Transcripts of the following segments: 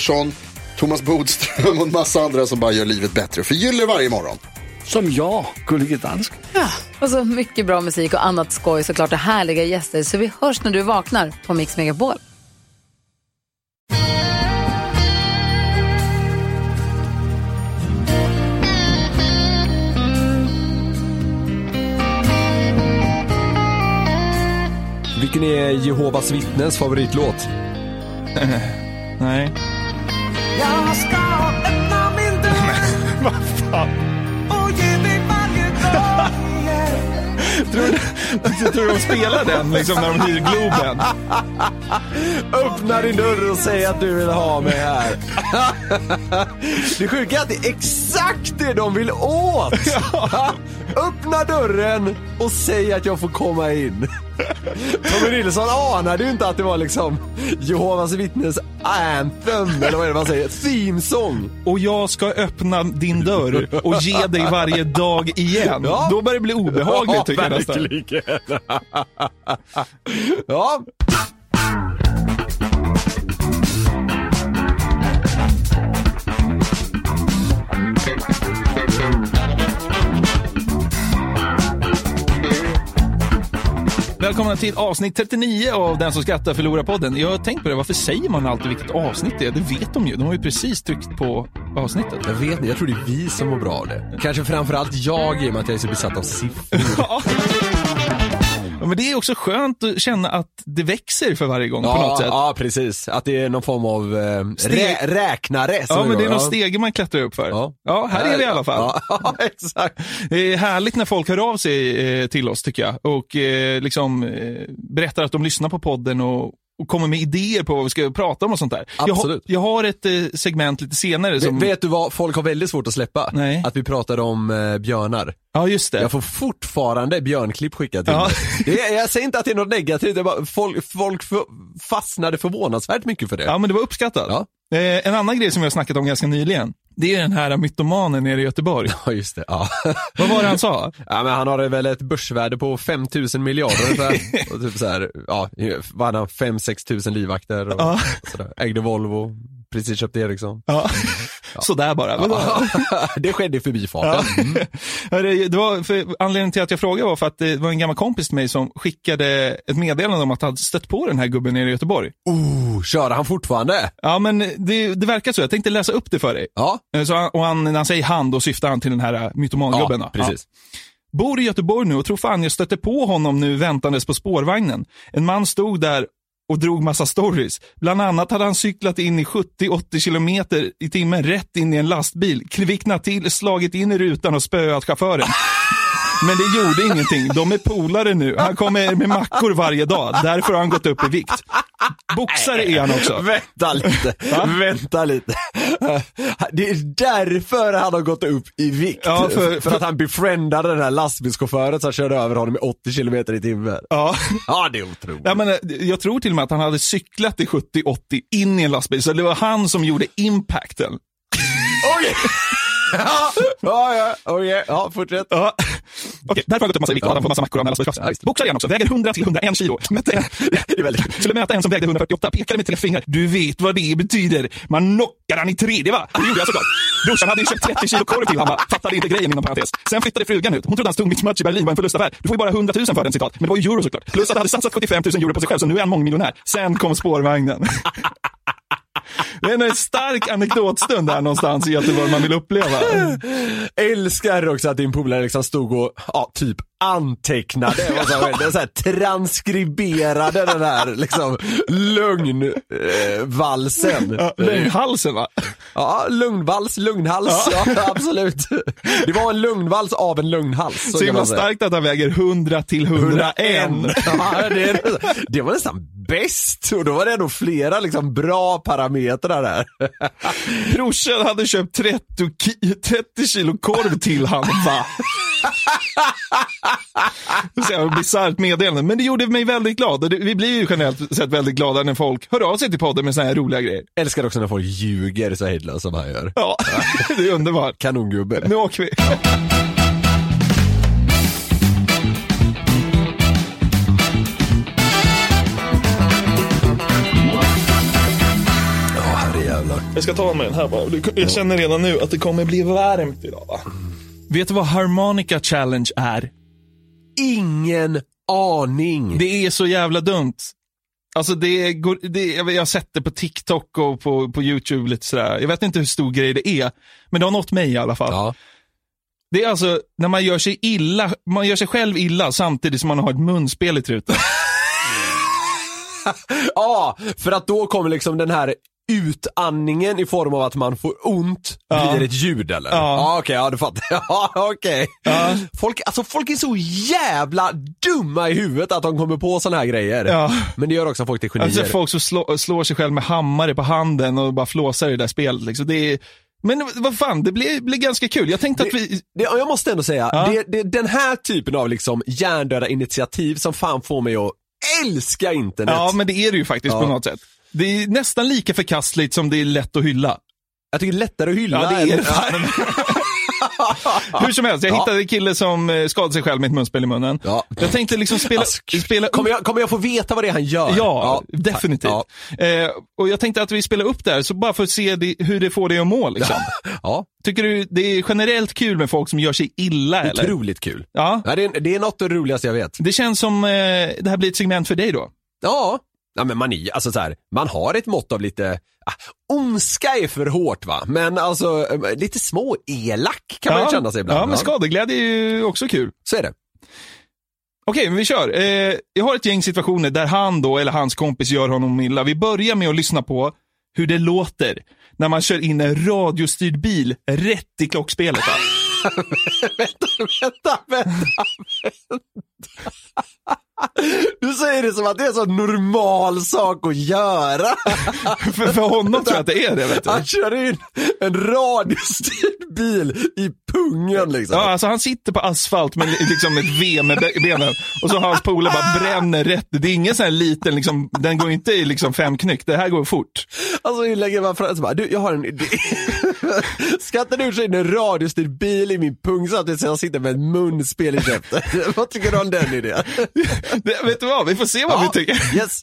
Pettersson, Thomas Bodström och en massa andra som bara gör livet bättre. Förgyller varje morgon. Som jag, Gullige Dansken. Och så mycket bra musik och annat skoj såklart och härliga gäster. Så vi hörs när du vaknar på Mix Megapol. Vilken är Jehovas vittnens favoritlåt? Nej. Jag ska öppna min dörr Vad fan? och ge dig varje dag Tror du, tror du de spelar den liksom när de hyr Globen? Öppna din dörr och säg att du vill ha mig här. Det sjuka är att det är exakt det de vill åt. Öppna dörren och säg att jag får komma in. Tommy Nilsson anade ju inte att det var liksom Jehovas vittnes anthem, eller vad är det man säger? Theme song. Och jag ska öppna din dörr och ge dig varje dag igen. Ja. Då börjar det bli obehagligt tycker jag nästan. verkligen. ja. Välkomna till avsnitt 39 av Den som skrattar förlorar podden. Jag har tänkt på det, varför säger man alltid vilket avsnitt det är? Det vet de ju. De har ju precis tryckt på avsnittet. Jag vet inte, jag tror det är vi som mår bra av det. Kanske framförallt jag i och med att jag är så besatt av siffror. Ja. Ja, Men det är också skönt att känna att det växer för varje gång på något sätt. ja, precis. Att det är någon form av eh, rä räknare. Ja, men det är någon stege man klättrar upp för. Ja. Ja, här är vi i alla fall. Ja, exakt. Det är härligt när folk hör av sig eh, till oss tycker jag och eh, liksom eh, berättar att de lyssnar på podden och, och kommer med idéer på vad vi ska prata om och sånt där. Jag, Absolut. jag har ett eh, segment lite senare som... Vet du vad folk har väldigt svårt att släppa? Nej. Att vi pratade om eh, björnar. Ja, just det. Jag får fortfarande björnklipp skickat till Ja. mig. Det är, jag säger inte att det är något negativt, det är bara, folk, folk för, fastnade förvånansvärt mycket för det. Ja, men det var uppskattat. Ja. Eh, en annan grej som jag har snackat om ganska nyligen, det är den här mytomanen nere i Göteborg. Ja, just det. Ja. Vad var det han sa? ja, men han har väl ett börsvärde på 5000 miljarder ungefär. och typ så här, ja, hade han, 5-6 tusen livvakter och, Ja. och. Ägde Volvo, precis köpt Ericsson. Ja. Sådär bara. det skedde i förbifarten. Ja. Hörru, det var för, anledningen till att jag frågade var för att det var en gammal kompis till mig som skickade ett meddelande om att han hade stött på den här gubben nere i Göteborg. Oh, kör han fortfarande? Ja, men det, det verkar så. Jag tänkte läsa upp det för dig. Ja. Eh, Så han, och han, när han säger han, då syftar han till den här eh, mytomangubben. Ja, precis. Bor i Göteborg nu och tror fan jag stötte på honom nu väntandes på spårvagnen. En man stod där och drog massa stories. Bland annat hade han cyklat in i 70-80 kilometer i timmen rätt in i en lastbil, kvicknat till, slagit in i rutan och spöat chauffören. Men det gjorde ingenting. De är polare nu. Han kommer med mackor varje dag. Därför har han gått upp i vikt. Boxare är han också. Vänta lite, vänta lite. Det är därför han har gått upp i vikt. Ja, för- för, att han befriendade den här lastbilschauffören som körde över honom i 80 km i timmen. Ja. Ja, det är otroligt. Ja, men, eh, jag tror till och med att han hade cyklat i 70-80 in i en lastbil, så det var han som gjorde impacten. Okej! ja, ja, ja, ja, fortsätt. Ja. Okej, därför har han gått upp massa i vikt och han får massa mackor av den Ja, Boxar igen också, väger 100 till 101 kilo. Mätte, en, Det är väldigt skulle möta en som vägde 148, pekade med tre fingrar. Du vet vad det betyder. Man knockar han i tredje va? Det gjorde jag såklart. Brorsan hade ju köpt 30 kilo korv till honom, fattade inte grejen inom parentes. Sen flyttade frugan ut. Hon trodde hans tungviktsmatch i Berlin var en förlustaffär. Du får ju bara 100 000 för den citat. Men det var ju euro såklart. Plus att han hade satsat 75 000 euro på sig själv, så nu är han mångmiljonär. Sen kom spårvagnen. Det är en stark anekdotstund där någonstans i Göteborg man vill uppleva. Älskar också att din polare liksom stod och, ja, typ antecknade, vad sa jag, så här, transkriberade den här liksom lögnvalsen. Ja, Lögnhalsen va? Ja, lugnvals, lugnhals, ja. absolut. Det var en lugnvals av en lugnhals. Så kan himla starkt att han väger 100 till 101. Ja, det, det var nästan bäst och då var det ändå flera liksom bra parametrar där. Brorsan hade köpt 30, ki- 30 kilo korv till jag bisarrt meddelande, men det gjorde mig väldigt glad. Vi blir ju generellt sett väldigt glada när folk hör av sig till podden med såna här roliga grejer. Älskar också när folk ljuger så hejdlöst som han gör. Ja, det är underbart. Kanongubbe. Nu åker vi. Ja, Jag ska ta mig den här bara. Jag känner redan nu att det kommer bli varmt idag va? Vet du vad Harmonica Challenge är? Ingen aning. Det är så jävla dumt. Alltså det går, det, jag har sett det på TikTok och på, på YouTube lite sådär. Jag vet inte hur stor grej det är, men det har nått mig i alla fall. Ja. Det är alltså när man gör sig illa, man gör sig själv illa samtidigt som man har ett munspel i truten. ja, för att då kommer liksom den här utandningen i form av att man får ont Ja. blir ett ljud eller? Ja. ja okej, ja du fattar. Ja, okej. Ja. Folk, alltså folk är så jävla dumma i huvudet att de kommer på såna här grejer. Ja. Men det gör också folk till genier. Alltså folk som slå, slår sig själv med hammare på handen och bara flåsar i det där spelet. Liksom. Det är, men vad fan, det blir, blir ganska kul. Jag tänkte att vi... Det, jag måste ändå säga, Ja. det, det, den här typen av liksom hjärndöda initiativ som fan får mig att älska internet. Ja, men det är det ju faktiskt Ja. på något sätt. Det är nästan lika förkastligt som det är lätt att hylla. Jag tycker det är lättare att hylla. Ja, det är det. Hur som helst, jag Ja. hittade en kille som eh, skadade sig själv med ett munspel i munnen. Ja. Jag tänkte liksom spela... Alltså, spela upp- Kommer jag, kommer jag få veta vad det är han gör? Ja, definitivt. Ja. Eh, och jag tänkte att vi spelar upp det här, så bara för att se det, hur det får dig att må. Liksom. Tycker du det är generellt kul med folk som gör sig illa? Eller? Otroligt kul. Ja, Ja, det, är, det är något av det roligaste jag vet. det känns som eh, det här blir ett segment för dig då. Ja, ja men man, är, alltså så här, man har ett mått av lite, ah, ondska är för hårt va, men alltså eh, lite små elak kan man ju känna sig ibland. Ja, men skadeglädje är ju också kul. Så är det. Okej, men vi kör. Eh, jag har ett gäng situationer där han då, eller hans kompis gör honom illa. Vi börjar med att lyssna på hur det låter när man kör in en radiostyrd bil rätt i klockspelet. Va? vänta, vänta, vänta. Du säger det som att det är en sån normal sak att göra. för, för honom tror jag att det är det. Vet du. Han kör in en radiostyrd bil i pungen liksom. Ja, alltså han sitter på asfalt med liksom ett V med be- benen och så har hans polare bara bränner rätt. Det är ingen sån här liten, liksom, den går inte i liksom fem knyck. Det här går fort. Alltså hur lägger man fram, så bara, du jag har en idé. Inte du in en radiostyrd bil i min pung samtidigt som jag sitter med ett munspel i käften? Vad tycker du om den idén? Det, vet du vad, vi får se vad vi tycker. Yes.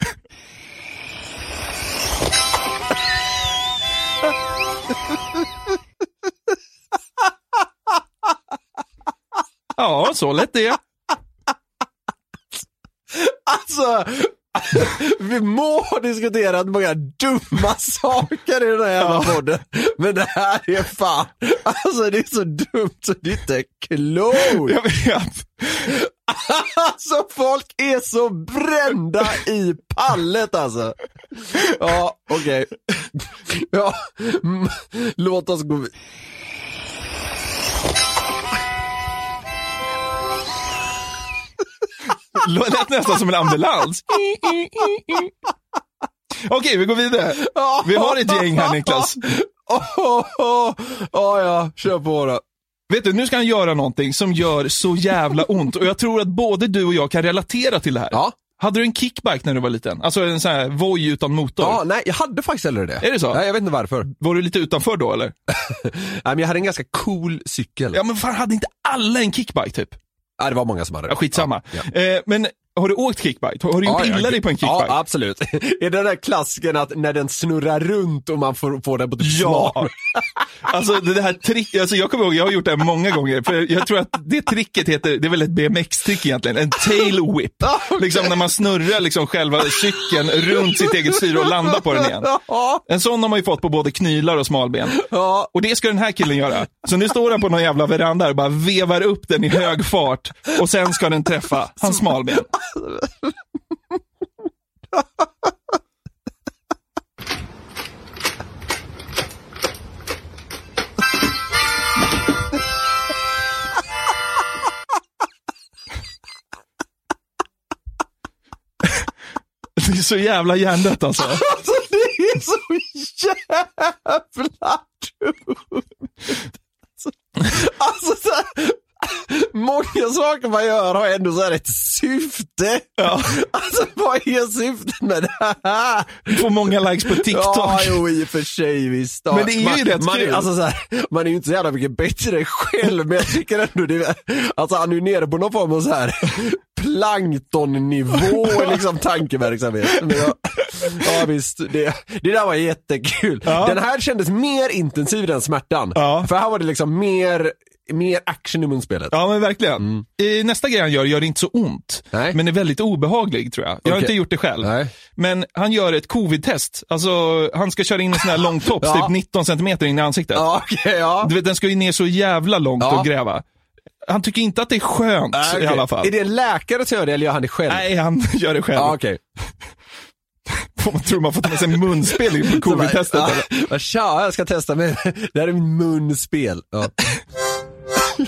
Ja, så lätt det. Alltså, vi må ha diskuterat många dumma saker i den här jävla podden. Men det här är fan, alltså det är så dumt så det är inte klokt. Jag vet. Alltså folk är så brända i pallet alltså. Ja, okej. Ja, mm, låt oss gå vid- Lät nästan som en ambulans. Okej, vi går vidare. Vi har ett gäng här Niklas. Ja, ja, kör på då. Vet du, nu ska han göra någonting som gör så jävla ont och jag tror att både du och jag kan relatera till det här. Ja. Hade du en kickbike när du var liten? Alltså en sån här Voi utan motor? Ja, nej, jag hade faktiskt aldrig det. Är det så? Nej, jag vet inte varför. Var du lite utanför då eller? Nej, men jag hade en ganska cool cykel. Ja men fan, hade inte alla en kickbike typ? Ja, det var många som hade det. Ja, skitsamma. Ja, ja. Eh, men har du åkt kickbike? Har du gjort illa dig på en kickbike? Ja, absolut. är det den där klassiken att när den snurrar runt och man får, får den på typ Ja, alltså det här tricket, alltså jag kommer ihåg, jag har gjort det här många gånger, för jag tror att det tricket heter, det är väl ett BMX-trick egentligen, en tail whip. Liksom när man snurrar liksom själva cykeln runt sitt eget styre och landar på den igen. En sån har man ju fått på både knylar och smalben. Och det ska den här killen göra. Så nu står han på någon jävla veranda och bara vevar upp den i hög fart och sen ska den träffa hans smalben. Det är så jävla hjärndött alltså. Alltså det är så jävla dumt. Alltså så här, många saker man gör har ändå så här ett syfte. Ja. Alltså vad är syftet med det här? Får många likes på TikTok. Ja, jo i och för sig visst. Ja, Men det är ju man, rätt man, kul. alltså, så här, man är ju inte så jävla mycket bättre själv, men jag tycker ändå det, alltså han är ju nere på någon form av så här planktonnivå liksom tankeverksamhet. Men jag, ja visst, det, det där var jättekul. Den här kändes mer intensiv än smärtan. Ja. För här var det liksom mer, mer action i munspelet. Ja men verkligen. Eh, Nästa grej han gör gör inte så ont, Nej. men är väldigt obehaglig tror jag. Jag har Okej. inte gjort det själv. Nej. Men han gör ett covid-test. Alltså han ska köra in en sån här långtops, Ja. typ 19 cm in i ansiktet. Ja, okej, ja. Du vet, den ska ju ner så jävla långt och gräva. Han tycker inte att det är skönt Nej, i okej. alla fall. Är det en läkare som gör det eller gör han det själv? Nej, han gör det själv. Okej. Man tror man får ta med sig munspel på covid-testet. Ja, Tja, jag ska testa Det här är min munspel. Ja. Den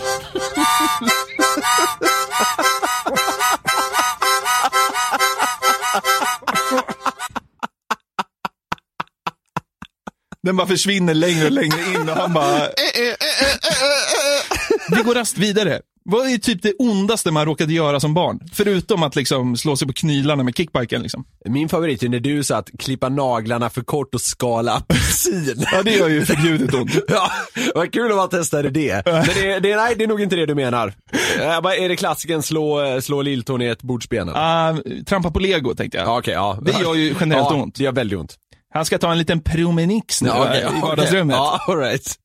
bara försvinner längre och längre in och han bara... Vi går rast vidare. Vad är typ det ondaste man råkade göra som barn? Förutom att liksom slå sig på knylarna med kickbiken. Liksom. Min favorit är när du sa att klippa naglarna för kort och skala apelsin. Ja, det gör ju förbjudet ont. Ja, vad kul om man testade det. Men det, det, nej, det är nog inte det du menar. Äh, vad är det klassiken slå, eh, slå lilltån i ett bordsben? Ah, trampa på lego tänkte jag. Ja, okej, ja. Det gör ju generellt ja, ont. Det gör väldigt ont. Han ska ta en liten promenix nu Ja, okej, i ja, okej. vardagsrummet. Ja, all right.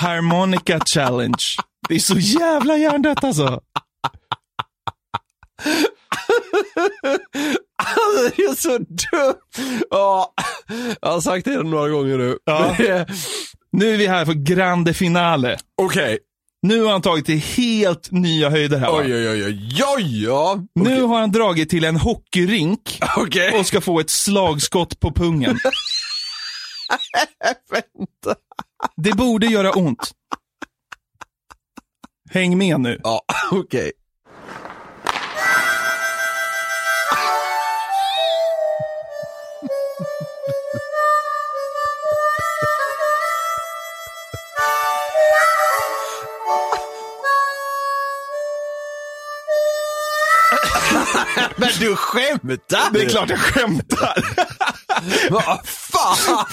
Harmonica challenge. Det är så jävla hjärndött alltså. Alltså, det är så dumt. Ja, jag har sagt det några gånger nu. Ja. Nu är vi här för grande finale. Okej. Nu har han tagit till helt nya höjder här. Oj, oj, oj, oj, oj, ja. Nu har han dragit till en hockeyrink Okej. och ska få ett slagskott på pungen. Vänta. Det borde göra ont. Häng med nu. Ja, okej. Men du skämtar? Det är klart jag skämtar. Vad fan?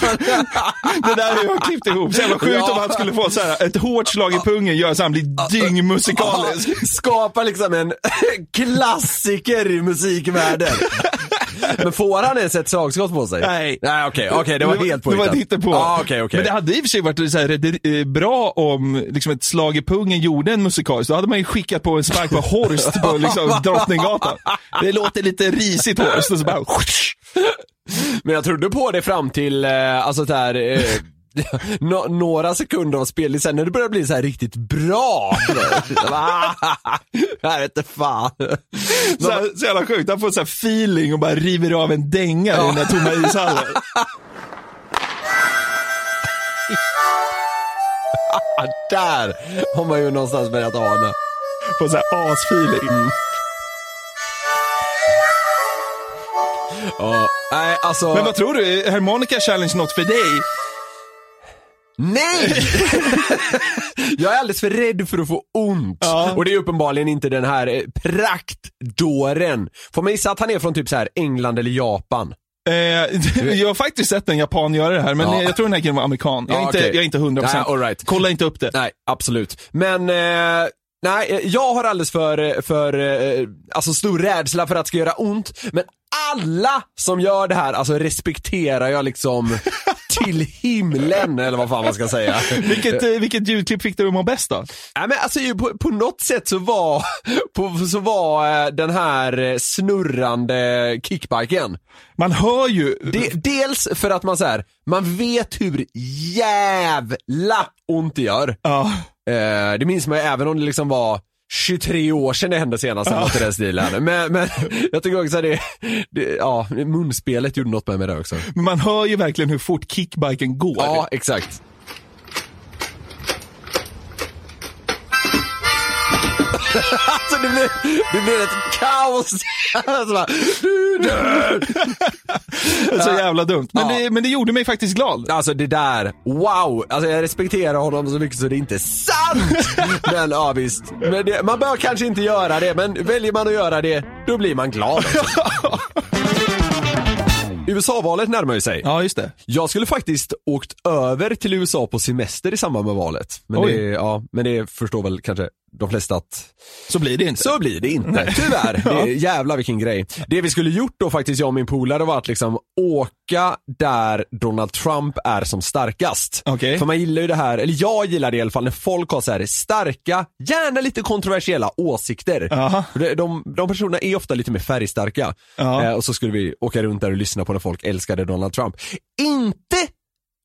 Det där har jag klippt ihop. Så jävla sjukt om han skulle få så här, ett hårt slag i pungen, gör så han blir dyngmusikalisk. Skapa liksom en klassiker i musikvärlden. Men får han ens ett slagskott på sig? Nej. Nej okej, okej det var helt Det var påhittat. ett hittepå. Ja, okej, okej. Men det hade i och för sig varit så här, det, eh, bra om liksom ett slag i pungen gjorde en musikalisk. Då hade man ju skickat på en spark på Horst på liksom, Drottninggatan. Det låter lite risigt Horst och så bara... Men jag trodde på det fram till, eh, alltså så här, nå- några sekunder av spel, sen när det började bli så här riktigt bra. Jag vet inte fan. Så, här, så jävla sjukt. Han får så här feeling och bara river av en dänga i den där tomma ishallen. Där har man ju någonstans börjat ana. Får så här asfeeling. Ja, nej alltså. Men vad tror du? Är Harmonica Challenge något för dig? Nej! jag är alldeles för rädd för att få ont. Ja. Och det är uppenbarligen inte den här eh, praktdåren. Får man gissa att han är från typ så här England eller Japan? Eh, jag har faktiskt sett en japan göra det här, men Ja. jag tror den här killen var amerikan. Jag är, Ja, inte, okej. jag är inte 100%. Nej, all right. Kolla inte upp det. Nej, absolut. Men, eh, nej, eh, jag har alldeles för, för, alltså stor rädsla för att det ska göra ont. Men alla som gör det här, alltså respekterar jag liksom till himlen, eller vad fan man ska säga. Vilket, eh, vilket ljudklipp fick du att må bäst då? Nej men alltså på, på något sätt så var, på, så var eh, den här eh, snurrande kickbiken. Man hör ju... De, dels för att man så här, man vet hur jävla ont det gör. Ja. Det minns man ju även om det liksom var 23 år sedan det hände senast eller något i den stilen. Men, men jag tycker också att det, det, ja, munspelet gjorde något med mig där också. Men man hör ju verkligen hur fort kickbiken går. Ja, exakt. Alltså det blir, det blir ett kaos. Alltså bara, du dör. Så jävla dumt. Men, Ja. det, men det gjorde mig faktiskt glad. Alltså det där, wow! Alltså jag respekterar honom så mycket så det är inte sant! men ja visst, men det, man bör kanske inte göra det, men väljer man att göra det, då blir man glad. USA-valet närmar ju sig. Ja, just det. Jag skulle faktiskt åkt över till USA på semester i samband med valet. Men, Oj. det, ja, men det förstår väl kanske de flesta att Så blir det inte. så blir det inte, tyvärr. Det är, jävlar vilken grej. Det vi skulle gjort då faktiskt, jag och min polare, var att liksom åka där Donald Trump är som starkast. Okej. För man gillar ju det här, eller jag gillar det i alla fall, när folk har så här starka, gärna lite kontroversiella åsikter. Jaha. För det- De, de personerna är ofta lite mer färgstarka. Ja. Eh, och så skulle vi åka runt där och lyssna på när folk älskade Donald Trump. Inte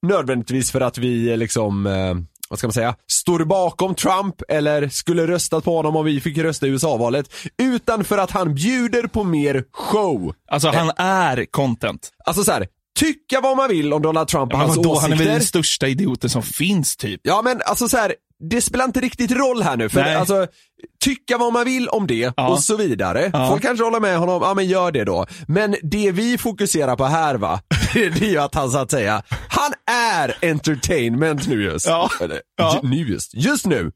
nödvändigtvis för att vi eh, liksom, eh, vad ska man säga, står bakom Trump eller skulle röstat på honom om vi fick rösta i USA-valet. Utan för att han bjuder på mer show. Alltså han är content. Alltså så här, tycka vad man vill om Donald Trump och Men hans vadå, han är åsikter. väl den största idioten som finns typ. Ja men alltså så här, det spelar inte riktigt roll här nu. För Nej. alltså, tycka vad man vill om det Ja. och så vidare. Ja. Folk kanske håller med honom, ja men gör det då. Men det vi fokuserar på här va, det är ju att han så att säga, han är entertainment nu just. Ja. Eller, Ja. Nu just, just nu.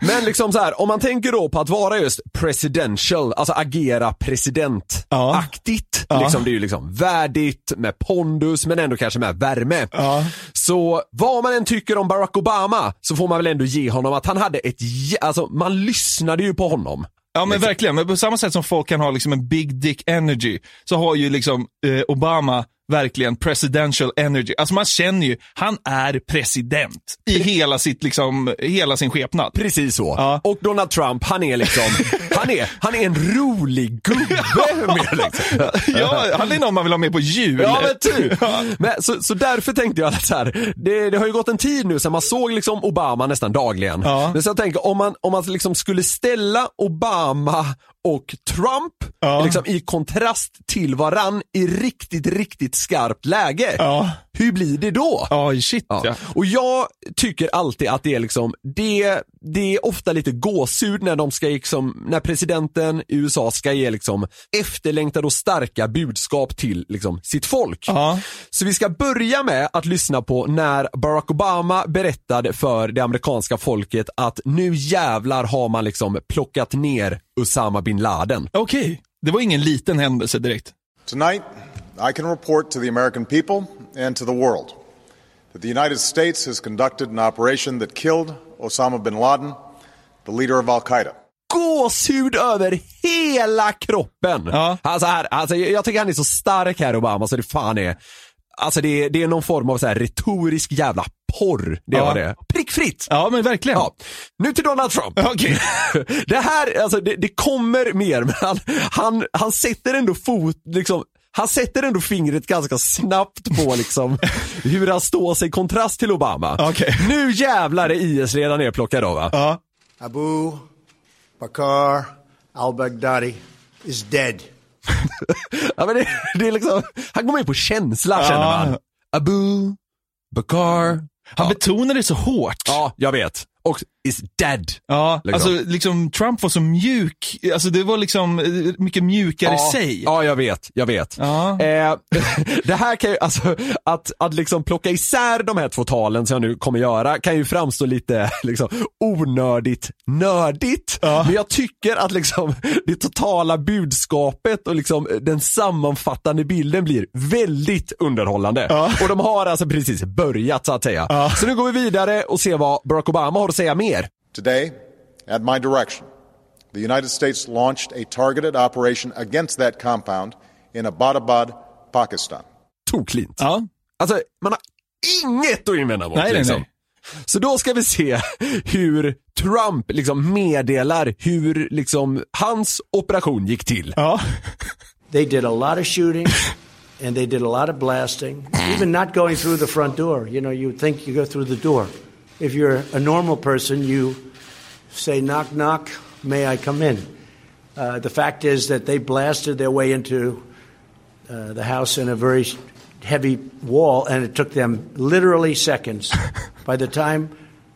Men liksom så här, om man tänker då på att vara just presidential, alltså agera presidentaktigt. Liksom, det är ju liksom värdigt, med pondus men ändå kanske med värme. Så vad man än tycker om Barack Obama så får man väl ändå ge honom att han hade ett, alltså man lyssnade ju på honom. Ja men verkligen, men på samma sätt som folk kan ha liksom en big dick energy, så har ju liksom eh, Obama verkligen presidential energy. Alltså man känner ju, han är president i hela, sitt, liksom, hela sin skepnad. Precis så. Ja. Och Donald Trump, han är liksom, han är, han är en rolig gubbe mer liksom. Ja, han är någon man vill ha med på jul. Ja men typ. Men, så, så därför tänkte jag att så här, det, det har ju gått en tid nu sedan man såg liksom Obama nästan dagligen. Ja. Men så jag tänker om man, om man liksom skulle ställa Obama och Trump Ja. liksom i kontrast till varann i riktigt, riktigt skarpt läge. Ja. Hur blir det då? Ja, shit. Ja. Och jag tycker alltid att det är liksom, det, det är ofta lite gåshud när de ska liksom, när presidenten i USA ska ge liksom efterlängtade och starka budskap till liksom sitt folk. Ja. Så vi ska börja med att lyssna på när Barack Obama berättade för det amerikanska folket att nu jävlar har man liksom plockat ner Osama bin Laden. Okej, det var ingen liten händelse direkt. Tonight, I can report to the American people and to the world that the United States has conducted an operation that killed Osama bin Laden, the leader of Al Qaeda. gåshud över hela kroppen. Ja. Alltså, här, alltså, jag tycker han är så stark här Obama så det fan är, alltså det, är- det är någon form av så här retorisk jävla porr. Det Ja. var det. Prickfritt. Ja, men verkligen. Ja. Nu till Donald Trump. Okej. Det här, alltså det, det kommer mer men han, han, han sätter ändå fot, liksom han sätter ändå fingret ganska snabbt på liksom hur han står sig i kontrast till Obama. Okej. Nu jävlar är IS redan nerplockad då va? Ja. Abu Bakr al-Baghdadi is dead. Ja, men det, det är liksom, han går med på känsla känner Ja. man. Abu, Bakar. Han Ja. betonar det så hårt. Ja, jag vet. Och is dead. Ja, Liksom. alltså liksom Trump var så mjuk, alltså det var liksom eh, mycket mjukare ja, sig. Ja, jag vet, jag vet. Ja. Eh, det här kan ju, alltså, att, att liksom plocka isär de här två talen som jag nu kommer göra kan ju framstå lite liksom, onördigt nördigt. Men jag tycker att liksom, det totala budskapet och liksom, den sammanfattande bilden blir väldigt underhållande. Och de har alltså precis börjat så att säga. Så nu går vi vidare och ser vad Barack Obama har att säga mer. Today, at my direction, the United States launched a targeted operation against that compound in Abbottabad, Pakistan. Toklint. Ja. Alltså, man har inget att invända mot. Nej, nej, liksom. nej. Så då ska vi se hur Trump liksom meddelar hur liksom hans operation gick till. Ja. They did a lot of shooting and they did a lot of blasting, even not going through the front door. You know, you think you go through the door. If you're a normal person, you say, knock, knock, may I come in? Uh, the fact is that they blasted their way into uh, the house in a very heavy wall, and it took them literally seconds. By the time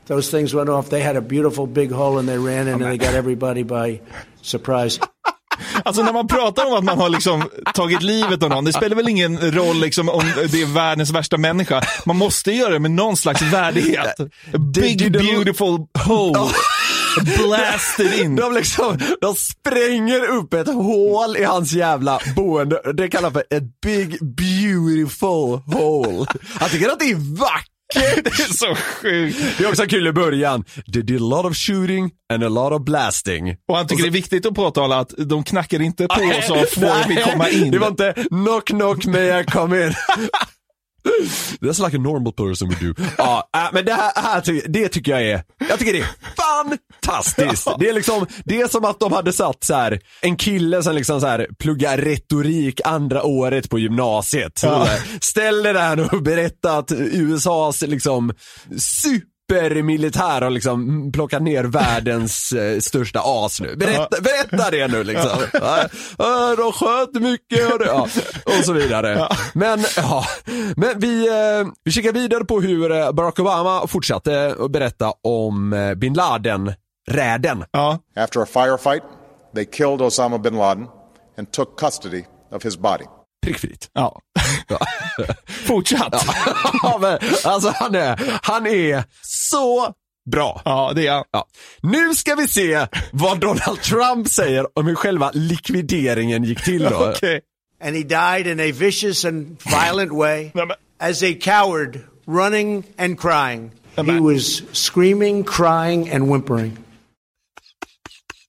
those things went off, they had a beautiful big hole and they ran in and they got everybody by surprise. Alltså när man pratar om att man har liksom tagit livet av någon, det spelar väl ingen roll liksom om det är världens värsta människa. Man måste göra det med någon slags värdighet. A big beautiful hole. Blasted in. De, liksom, de spränger upp ett hål i hans jävla boende. Det kallas för ett big beautiful hole. Han tycker att det är vackert. Det är så sjukt. Det är också kul i början. They did a lot of shooting and a lot of blasting. Och han tycker det är viktigt att påtala att de knackar inte på och sa får vi komma in. Det var inte knock knock may I come in. That's like a normal person would do. Ja, äh, men det här, här det tycker jag är, jag tycker det är fantastiskt. Det är liksom, det är som att de hade satt så här en kille som liksom så här pluggar retorik andra året på gymnasiet. Så där, Ställ dig där och berätta att USAs liksom supermilitär har liksom plockat ner världens eh, största as nu. Berätta, berätta det nu liksom. Ja. Ja, de sköt mycket och, det, ja, och så vidare. Men, ja, men vi, eh, vi kikar vidare på hur eh, Barack Obama fortsatte att berätta om eh, bin Laden-räden. Ja. After a firefight, they killed Osama bin Laden and took custody of his body. Prickfritt. ja. Fortsatt. Ja, men, alltså han är, han är så bra. Ja, det är han. Ja. Nu ska vi se vad Donald Trump säger om hur själva likvideringen gick till då. Okej. and he died in a vicious and violent way as a coward, running and crying. He was screaming, crying, and whimpering.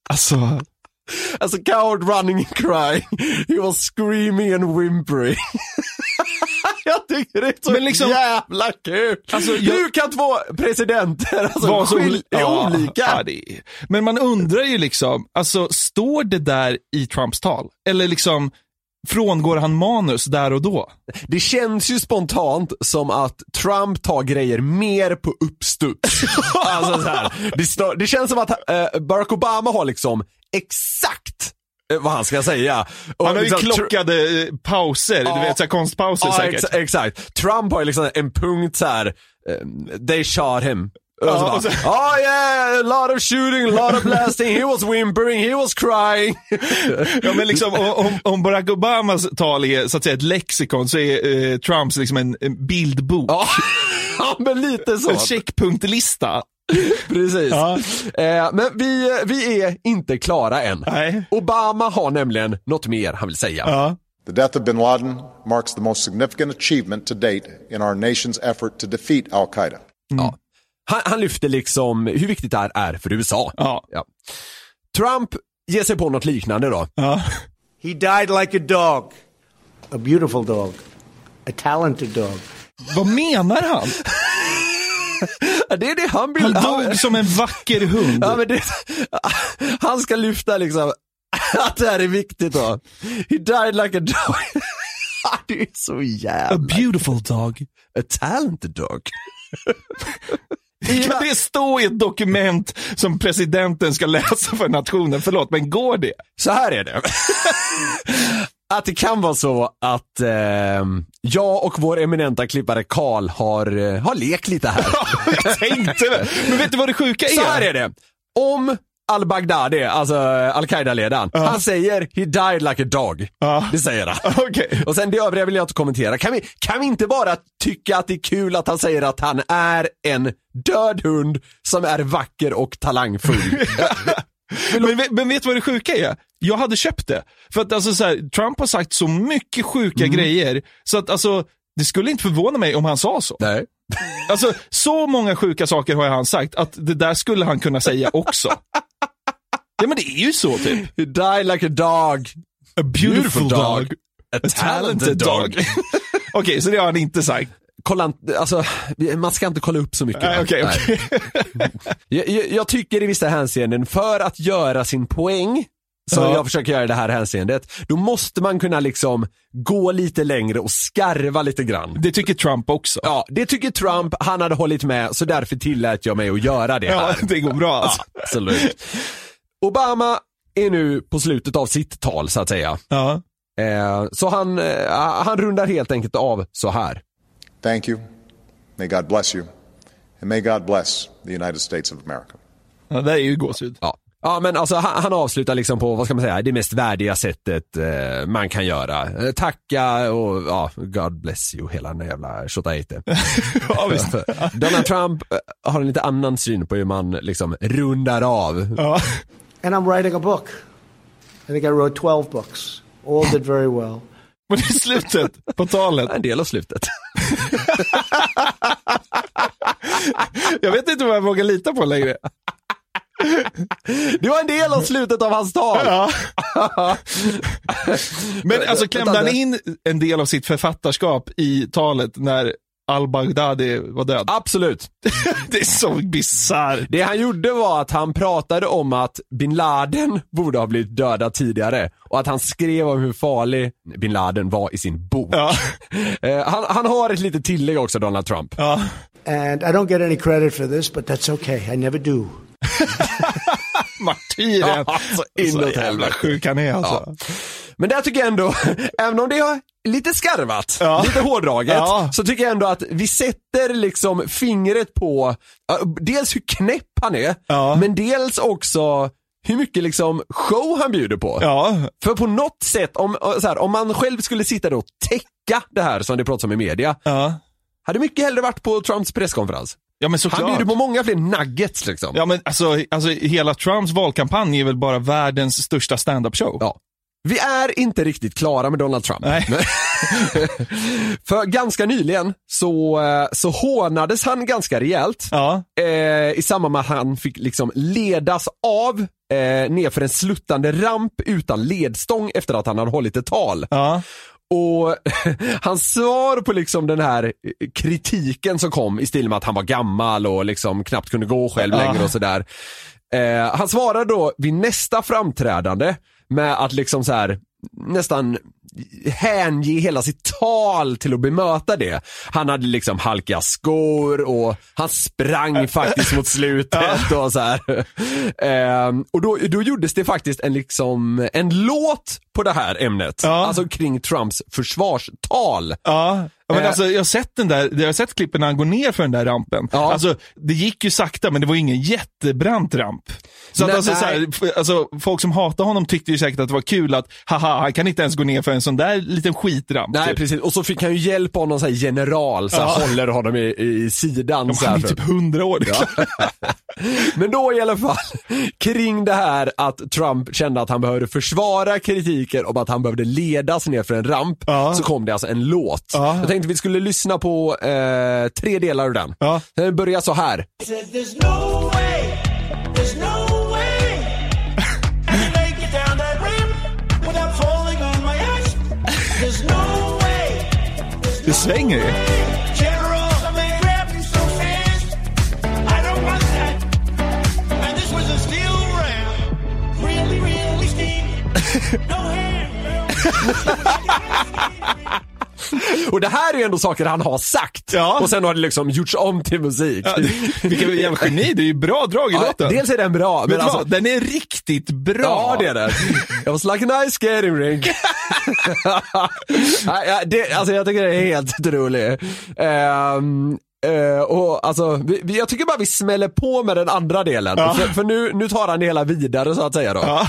Alltså, Alltså coward running and crying. He was screaming and whimpering. jag tycker det är så Men liksom- jävla kul. Alltså, jag- Hur kan två presidenter alltså, var så skil- ja, olika? Ja, är, men man undrar ju liksom, alltså står det där i Trumps tal? Eller liksom frångår han manus där och då? Det känns ju spontant som att Trump tar grejer mer på uppstuds. alltså, så här, det, det känns som att eh, Barack Obama har liksom exakt eh, vad han ska säga. Och Han har ju liksom, klockade eh, pauser, Ja. du vet såhär konstpauser Ja, säkert. ex- exakt. Trump har ju liksom en punkt så här. eh, they shot him. Och så bara, och så- oh yeah, a lot of shooting, a lot of blasting, he was whimpering, he was crying. Ja, men liksom, om, om- Barack Obamas tal är så att säga ett lexikon så är eh, Trumps liksom en, en bildbok. ja, men lite så. En checkpunktlista. Precis. Ja. Eh, men vi, vi är inte klara än. Nej. Obama har nämligen något mer han vill säga. Ja. The death of bin Laden marks the most significant achievement to date in our nation's effort to defeat Al Qaeda. Ja. Han, han lyfter liksom hur viktigt det här är för USA. Ja. Trump ger sig på något liknande då. Ja. He died like a dog, a beautiful dog, a talented dog. Vad menar han? Det är det han vill. Han dog som en vacker hund. Ja, det, han ska lyfta liksom att det här är viktigt då. He died like a dog. det är så A jävla... beautiful dog. A talented dog. Kan det stå i ett dokument som presidenten ska läsa för nationen? Förlåt, men går det? Så här är det. Att det kan vara så att eh, jag och vår eminenta klippare Karl har, eh, har lekt lite här. jag tänkte det. Men vet du vad det sjuka är? Så här är det. Om al-Baghdadi, alltså al-Qaida-ledaren, han säger he died like a dog. Det säger han. Okej. Och sen det övriga vill jag inte kommentera. Kan vi, kan vi inte bara tycka att det är kul att han säger att han är en död hund som är vacker och talangfull? Men, vet- men vet du vad det sjuka är? Jag hade köpt det. För att alltså så här, Trump har sagt så mycket sjuka Mm. grejer, så att alltså, det skulle inte förvåna mig om han sa så. Nej. Alltså, så många sjuka saker har han sagt att det där skulle han kunna säga också. Ja men det är ju så typ. He died like a dog. A beautiful dog. A talented dog. Okej, så det har han inte sagt. Kolla, alltså, man ska inte kolla upp så mycket. Nej, Nej. okej. Jag, jag, tycker i vissa hänseenden, för att göra sin poäng, som Ja. jag försöker göra i det här hänseendet, då måste man kunna liksom gå lite längre och skarva lite grann. Det tycker Trump också. Ja, det tycker Trump, han hade hållit med, så därför tillät jag mig att göra det Ja, här. det går bra alltså. Ja, absolut. Obama är nu på slutet av sitt tal så att säga. Ja. Eh, så han, eh, han rundar helt enkelt av så här. Thank you. May God bless you. And may God bless the United States of America. Ja, det är ju gåshud. Ja. Ja men alltså han, han avslutar liksom på, vad ska man säga, det mest värdiga sättet eh, man kan göra. Eh, tacka och ja, God bless you, hela den jävla tjottaite. Ja, visst. Donald Trump eh, har en lite annan syn på hur man liksom rundar av. Ja. And I'm writing a book. I think I wrote 12 books. All did very well. Men i slutet på talet, En del av slutet. jag vet inte vad jag vågar lita på längre. Det var en del av slutet av hans tal. Ja. Men alltså klämde han in en del av sitt författarskap i talet när al-Baghdadi var död? Absolut. Det är så bisarrt. Det han gjorde var att han pratade om att bin Laden borde ha blivit dödad tidigare och att han skrev om hur farlig bin Laden var i sin bok. Ja. Eh, han, han har ett litet tillägg också, Donald Trump. Ja. And I don't get any credit for this, but that's okay. I never do. Martyren. Ja, så inåt så jävla sjuk han är alltså. Ja. Men där tycker jag ändå, även om det är lite skarvat, Ja. lite hårdraget, Ja. så tycker jag ändå att vi sätter liksom fingret på, dels hur knäpp han är, Ja. men dels också hur mycket liksom show han bjuder på. För på något sätt, om, här, om man själv skulle sitta och täcka det här som det pratas om i media, hade mycket hellre varit på Trumps presskonferens. Ja men Han bjuder på många fler nuggets liksom. Ja men alltså, alltså hela Trumps valkampanj är väl bara världens största stand-up show. Ja. Vi är inte riktigt klara med Donald Trump. Nej. För ganska nyligen så, eh, så hånades han ganska rejält Ja. eh, i samband med att han fick liksom ledas av eh, nerför en sluttande ramp utan ledstång efter att han hade hållit ett tal. Ja. Och hans svar på liksom den här kritiken som kom i stil med att han var gammal och liksom knappt kunde gå själv Ja. längre och sådär. Eh, han svarade då vid nästa framträdande med att liksom så här nästan hänge hela sitt tal till att bemöta det. Han hade liksom halkiga skor och han sprang faktiskt mot slutet och så här. Ehm, och då, då gjordes det faktiskt en, liksom, en låt på det här ämnet. Ja. Alltså kring Trumps försvarstal. Ja, Ja, men Eh. alltså, jag har sett den där, jag har sett klippen när han går ner för den där rampen. Ja. Alltså, det gick ju sakta, men det var ingen jättebrant ramp. Så att Nej, alltså, så här, alltså, folk som hatar honom tyckte ju säkert att det var kul att, haha, han kan inte ens gå ner för en sån där liten skitramp. Nej typ. precis, och så fick han ju hjälp av någon här general, så här, Ja. håller honom i, i sidan. Så Han är typ hundra år. klart. Men då i alla fall, kring det här att Trump kände att han behövde försvara kritiken om att han behövde ledas ner för en ramp, Ja. så kom det alltså en låt. Tänkte vi skulle lyssna på eh, tre delar av den. Ja. Den börjar så här. Det svänger ju. I. Och det här är ju ändå saker han har sagt. Ja. Och sen har det liksom gjorts om till musik. Ja, vilken jävla geni, det är ju bra drag i Ja, låten. dels är den bra, men du alltså, vad? Den är riktigt bra. Ja, det är det. It was like a nice skating rink. ja, det, alltså jag tycker det är helt otroligt. Ehm, eh, och alltså, vi, vi- jag tycker bara vi smäller på med den andra delen. Ja. För, för nu, nu tar han det hela vidare så att säga då. Ja.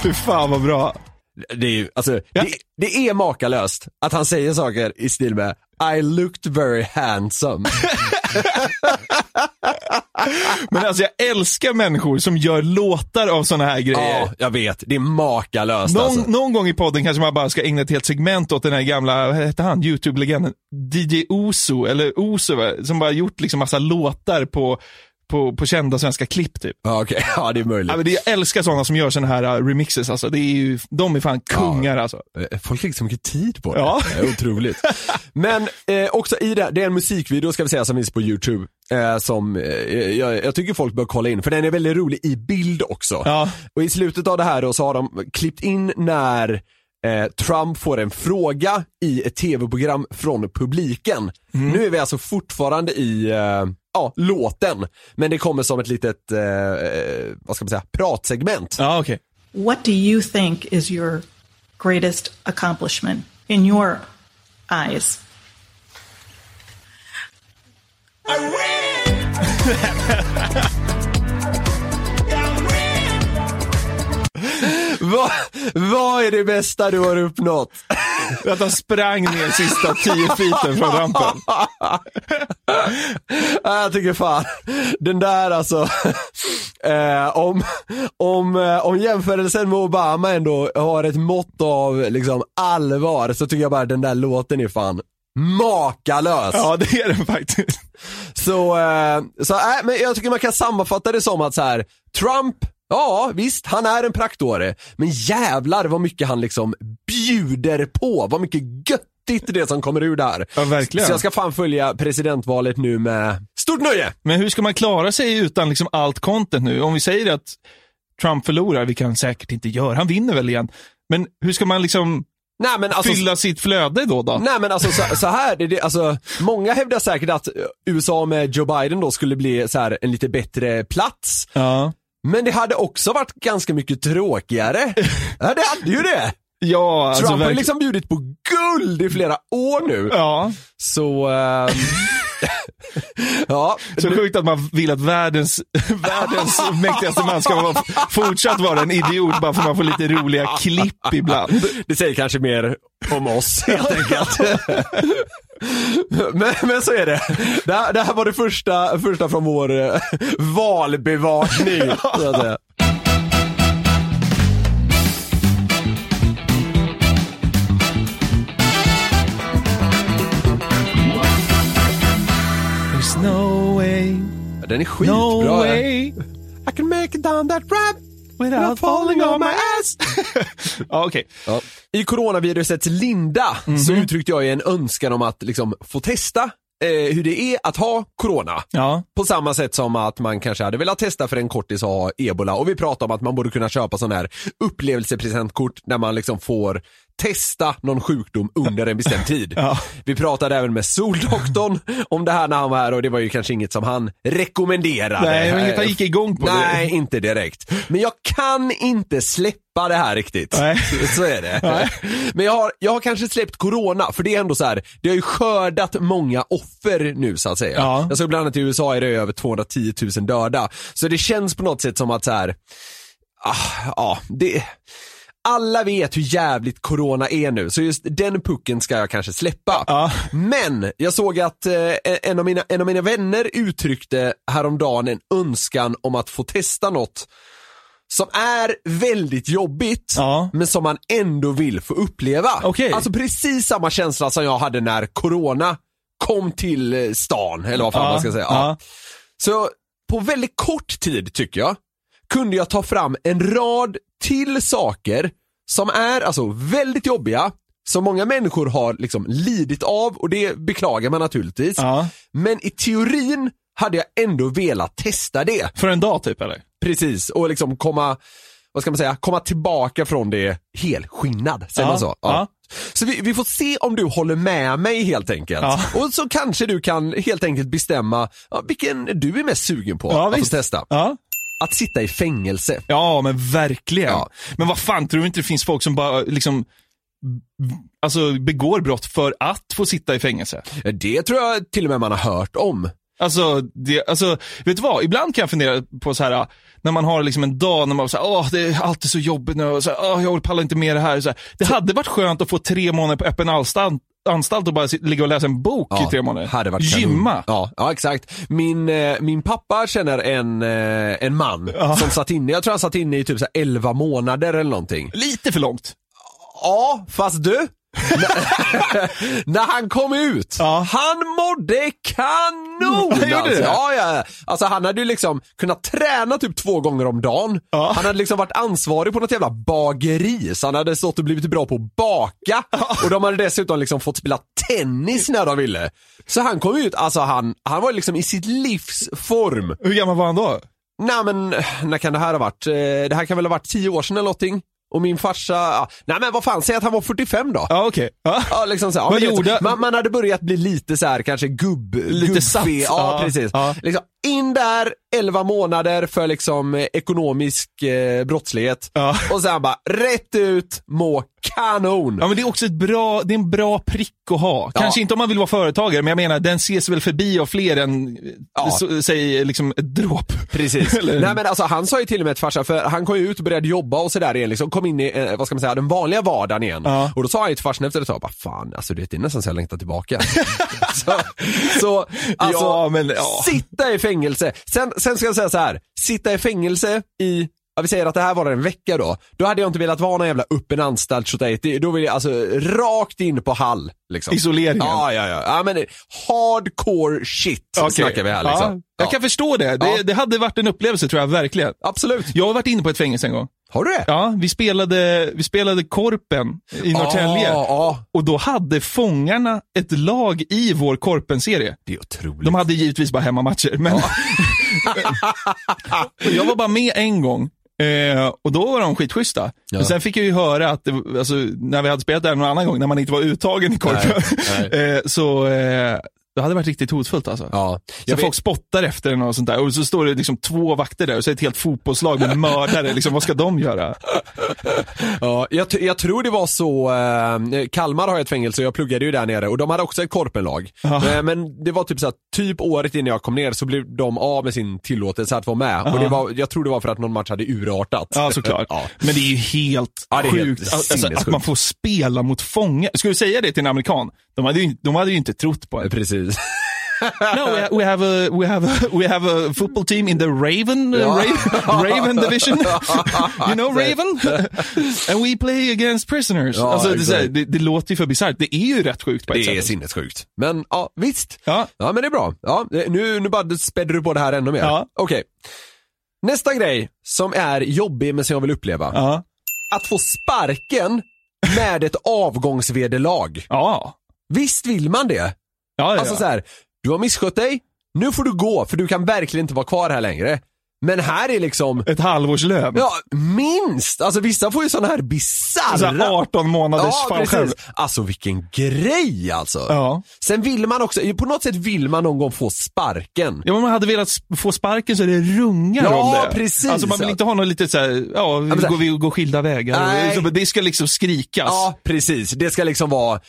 Fy fan vad bra. Det är ju, alltså, det, det är makalöst att han säger saker i stil med I looked very handsome. Men alltså jag älskar människor som gör låtar av såna här grejer. ja, jag vet. Det är makalöst Någon, alltså. någon gång i podden kanske man bara ska ägna ett helt segment åt den här gamla, vad hette han, YouTube-legenden? DJ Ozo, eller va? som bara gjort liksom massa låtar på, på, på kända svenska klipp typ. Ja, okej. Ja, det är möjligt. Ja, men det, jag älskar sådana som gör såna här uh, remixes alltså. Det är ju, de är fan kungar alltså. Eh, Folk lägger så mycket tid på det. Ja. Det är otroligt. Men eh, också i det, det är en musikvideo ska vi säga som finns på YouTube. Eh, som eh, jag, jag tycker folk bör kolla in, för den är väldigt rolig i bild också. Ja. Och i slutet av det här då så har de klippt in när eh, Trump får en fråga i ett tv-program från publiken. Nu är vi alltså fortfarande i eh, ja, låten, men det kommer som ett litet, eh, eh, vad ska man säga, pratsegment. Ja, okej. What do you think is your greatest accomplishment in your eyes? Vad vad är det bästa du har uppnått? Att han sprang ner sista tio feeten från rampen. Ja, jag tycker fan, den där alltså, eh, om, om, eh, om jämförelsen med Obama ändå har ett mått av liksom allvar så tycker jag bara den där låten är fan makalös. Ja, det är den faktiskt. Så, eh, så äh, men jag tycker man kan sammanfatta det som att så här, Trump, ja visst han är en praktåre, men jävlar vad mycket han liksom bjuder på, vad mycket göttigt det som kommer ur där. Ja, verkligen. Så jag ska fan följa presidentvalet nu med stort nöje. Men hur ska man klara sig utan liksom allt content nu? Om vi säger att Trump förlorar, vilket han säkert inte gör, han vinner väl igen. Men hur ska man liksom Nej, men alltså, fylla sitt flöde då? då? Nej men alltså så, så här, det, det, alltså, många hävdar säkert att USA med Joe Biden då skulle bli så här, en lite bättre plats. Ja. Men det hade också varit ganska mycket tråkigare. ja det hade ju det. Ja, alltså Trump har liksom bjudit på guld i flera år nu. Ja, Så, ehm, ja. så sjukt att man vill att världens, världens mäktigaste man ska vara, fortsatt vara en idiot bara för att man får lite roliga klipp ibland. Det säger kanske mer om oss helt enkelt. Men, men så är det. Det här, det här var det första, första från vår eh, valbevakning. Så att säga. No way, Den är skitbra. no way I can make it down that ramp without falling on my ass. ja, okej. Ja. I coronavirusets linda så uttryckte jag en önskan om att liksom få testa eh, hur det är att ha corona. Ja. På samma sätt som att man kanske hade velat testa för en kortis att ha ebola och vi pratade om att man borde kunna köpa sån här upplevelsepresentkort där man liksom får testa någon sjukdom under en bestämd tid. Ja. Vi pratade även med Soldoktorn om det här när han var här och det var ju kanske inget som han rekommenderade. Nej, det var inget han gick igång på. Nej, inte direkt. Men jag kan inte släppa det här riktigt. Nej. Så är det. Men jag har, jag har kanske släppt corona, för det är ändå så här, det har ju skördat många offer nu så att säga. Ja. Jag såg bland annat i USA är det över 210 000 döda. Så det känns på något sätt som att så här, ah, ja, det alla vet hur jävligt corona är nu, så just den pucken ska jag kanske släppa. Ja. Men jag såg att eh, en, av mina, en av mina vänner uttryckte häromdagen en önskan om att få testa något som är väldigt jobbigt, Ja. men som man ändå vill få uppleva. Okej. Alltså precis samma känsla som jag hade när corona kom till eh, stan, eller vad fan Ja, man ska säga. ja. Så på väldigt kort tid, tycker jag, kunde jag ta fram en rad till saker som är alltså väldigt jobbiga, som många människor har liksom lidit av och det beklagar man naturligtvis. Ja. Men i teorin hade jag ändå velat testa det. För en dag typ eller? Precis, och liksom komma, vad ska man säga, komma tillbaka från det helskinnad, säger Ja, man så? ja. Så vi, vi får se om du håller med mig helt enkelt. Ja. Och så kanske du kan helt enkelt bestämma ja, vilken du är mest sugen på Ja, att visst. få testa. Ja. Att sitta i fängelse. Ja, men verkligen. Men vad fan, tror du inte det finns folk som bara liksom Alltså begår brott för att få sitta i fängelse. Det tror jag till och med man har hört om. Alltså, det, alltså, vet du vad? Ibland kan jag fundera på så här när man har liksom en dag när man säger åh det är alltid så jobbigt nu och så här, åh jag pallar inte med det här. Så här. Det hade varit skönt att få tre månader på öppen anstalt, anstalt och bara ligga och läsa en bok i tre månader. Hade varit. Gymma. Ja, ja exakt. Min, eh, min pappa känner en, eh, en man som satt inne, jag tror han satt inne i typ så här 11 månader eller någonting. Lite för långt. Ja, fast du. när- han kom ut, han mådde kanon! Gjorde alltså. Ja, ja, ja. Alltså han hade ju liksom kunnat träna typ två gånger om dagen. Han hade liksom varit ansvarig på något jävla bageri, så han hade stått och blivit bra på att baka. Och de hade dessutom liksom fått spela tennis när de ville. Så han kom ut, alltså han, han var liksom i sitt livs form. Hur gammal var han då? Nej men, när kan det här ha varit? Eh, Det här kan väl ha varit 10 år sedan eller någonting? Och min farsa, ja, nej men vad fan, säg att han var 45 då. Ja, okej. Ja. Ja, liksom så, ja, Vad gjorde- man, man hade börjat bli lite så här kanske gubb, Lite gubbig. satt. Ja, Ja, precis. ja. Liksom, in där, 11 månader för liksom eh, ekonomisk eh, brottslighet. Ja. Och sen bara rätt ut, må kanon. Ja men det är också ett bra, det är en bra prick att ha. Kanske inte om man vill vara företagare, men jag menar den ses väl förbi av fler än, Ja. så, säg liksom ett dråp. Precis. Eller- Nej men alltså han sa ju till och med till farsan, för han kom ju ut och började jobba och sådär igen liksom, kom in i, eh, vad ska man säga, den vanliga vardagen igen. Ja. Och då sa han ju till farsan efter ett tag, bara fan alltså det är nästan så jag längtar tillbaka. så, så alltså, Ja, men, sitta i fängelse. Sen, sen ska jag säga så här, sitta i fängelse i Ja, vi säger att det här var en vecka då. Då hade jag inte velat vara någon jävla öppen anstalt så det- Då vill jag alltså rakt in på Hall. Liksom. Isoleringen. Ja, ja, ja. ja men hardcore shit Okej. snackar vi här liksom. Ja, jag Ja. kan förstå det. Det, det hade varit en upplevelse tror jag, verkligen. Absolut. Jag har varit inne på ett fängelse en gång. Har du det? Ja, vi spelade, vi spelade Korpen i Norrtälje. Ja, ja. Och då hade Fångarna ett lag i vår Korpen-serie. Det är otroligt. De hade givetvis bara hemmamatcher, men och jag var bara med en gång. Eh, och då var de skitschyssta. Ja. Men sen fick jag ju höra att, det, alltså, när vi hade spelat där någon annan gång, när man inte var uttagen i korpen, eh, så eh, det hade varit riktigt hotfullt alltså. Ja. Så vet- folk spottar efter en och sånt där. Och så står det liksom två vakter där och så är det ett helt fotbollslag med mördare. liksom, vad ska de göra? Ja, jag, jag tror det var så, eh, Kalmar har ett fängelse och jag pluggade ju där nere och de hade också ett korpenlag. Eh, men det var typ så att typ året innan jag kom ner så blev de av med sin tillåtelse att vara med. Och det var, jag tror det var för att någon match hade urartat. Ja, såklart. ja. Men det är ju helt Ja, är helt sjukt alltså, att man får spela mot fångar. Skulle du säga det till en amerikan? De hade ju, de hade ju inte trott på det. Precis. No, we, we have a we have a we have a football team in the Raven uh. Raven, Raven division. you know. Raven? And we play against prisoners. Ja, alltså, det, det, det låter ju för bisarrt. Det är ju rätt sjukt på ett Det är sätt. sinnessjukt. Men ja, visst. Ja. Ja men det är bra. Ja, nu, nu bara spädde du på det här ännu mer. Ja. Okej. Nästa grej som är jobbig men som jag vill uppleva. Ja. Att få sparken med ett avgångsvederlag. Ja. Visst vill man det? Ja, ja, Alltså ja. så här, du har misskött dig, nu får du gå för du kan verkligen inte vara kvar här längre. Men här är liksom, Ett halvårslön. ja minst, alltså vissa får ju sådana här Så bisarra här 18 månaders Ja, fallskärm. Alltså vilken grej alltså. Ja. Sen vill man också, på något sätt vill man någon gång få sparken. Ja, men man hade velat få sparken så det rungar Ja, om det. precis. Alltså man vill inte ha något litet såhär, ja, vi så går, vi går skilda vägar. Nej. Så Det ska liksom skrikas. Ja, precis. Det ska liksom vara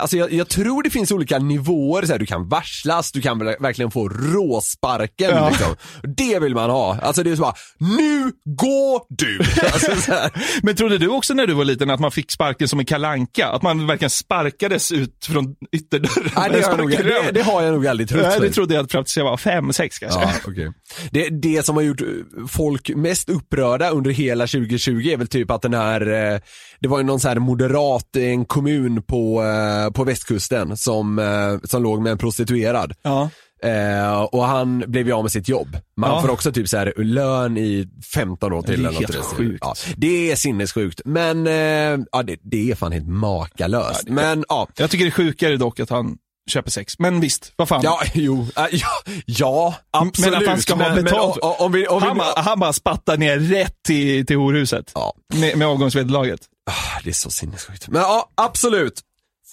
Alltså jag, jag tror det finns olika nivåer, så här, du kan varslas, du kan verkligen få råsparken Ja. liksom. Det vill man ha. Alltså det är så bara, nu går du! Alltså. Men trodde du också när du var liten att man fick sparken som en kalanka? Att man verkligen sparkades ut från ytterdörren? Nej, det, har jag nog, det, det har jag nog aldrig trott. Nej, det trodde jag fram tills jag var fem, sex kanske. Ja, okej. det, det som har gjort eh, folk mest upprörda under hela 2020 är väl typ att den här, eh, det var ju någon så här moderat, eh, en kommun på, eh, på västkusten som, eh, som låg med en prostituerad. Ja. Eh, och han blev ju av med sitt jobb. Man Ja. får också typ så här lön i 15 år till. Det är eller något sjukt. Ja, det är sinnessjukt. Men, eh, ja det, det är fan helt makalöst. Men ja, Jag tycker det är sjukare dock att han köper sex. Men visst, vad fan. Ja, jo, äh, ja, ja absolut. Men att han ska ha Men- men betalt. o- om vi, om vi, han, bara, han bara spattar ner rätt till, till horhuset. Ja. Med, med avgångsvederlaget. Ah, Det är så sinnessjukt. Men ja, absolut.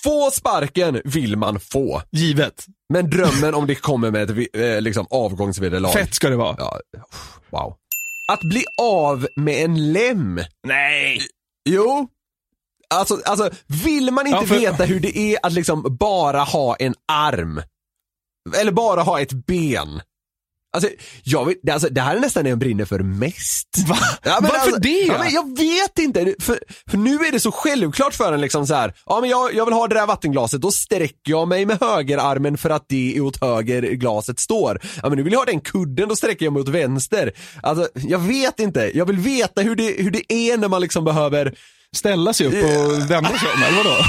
Få sparken vill man få. Givet. Men drömmen om det kommer med ett eh, liksom, avgångsvederlag. Fett ska det vara. Ja, wow. Att bli av med en lem. Nej! Jo. Alltså, alltså vill man inte Ja, för- veta hur det är att liksom bara ha en arm? Eller bara ha ett ben? Alltså, jag vet, alltså, det här är nästan det jag brinner för mest. Va? Ja, men Varför alltså, det? Ja, men jag vet inte, för, för nu är det så självklart för en liksom så här. ja men jag, jag vill ha det där vattenglaset, då sträcker jag mig med högerarmen för att det är åt höger glaset står. Ja men nu vill jag ha den kudden, då sträcker jag mig åt vänster. Alltså, jag vet inte, jag vill veta hur det, hur det är när man liksom behöver Ställa sig upp och vända sig om, eller vadå?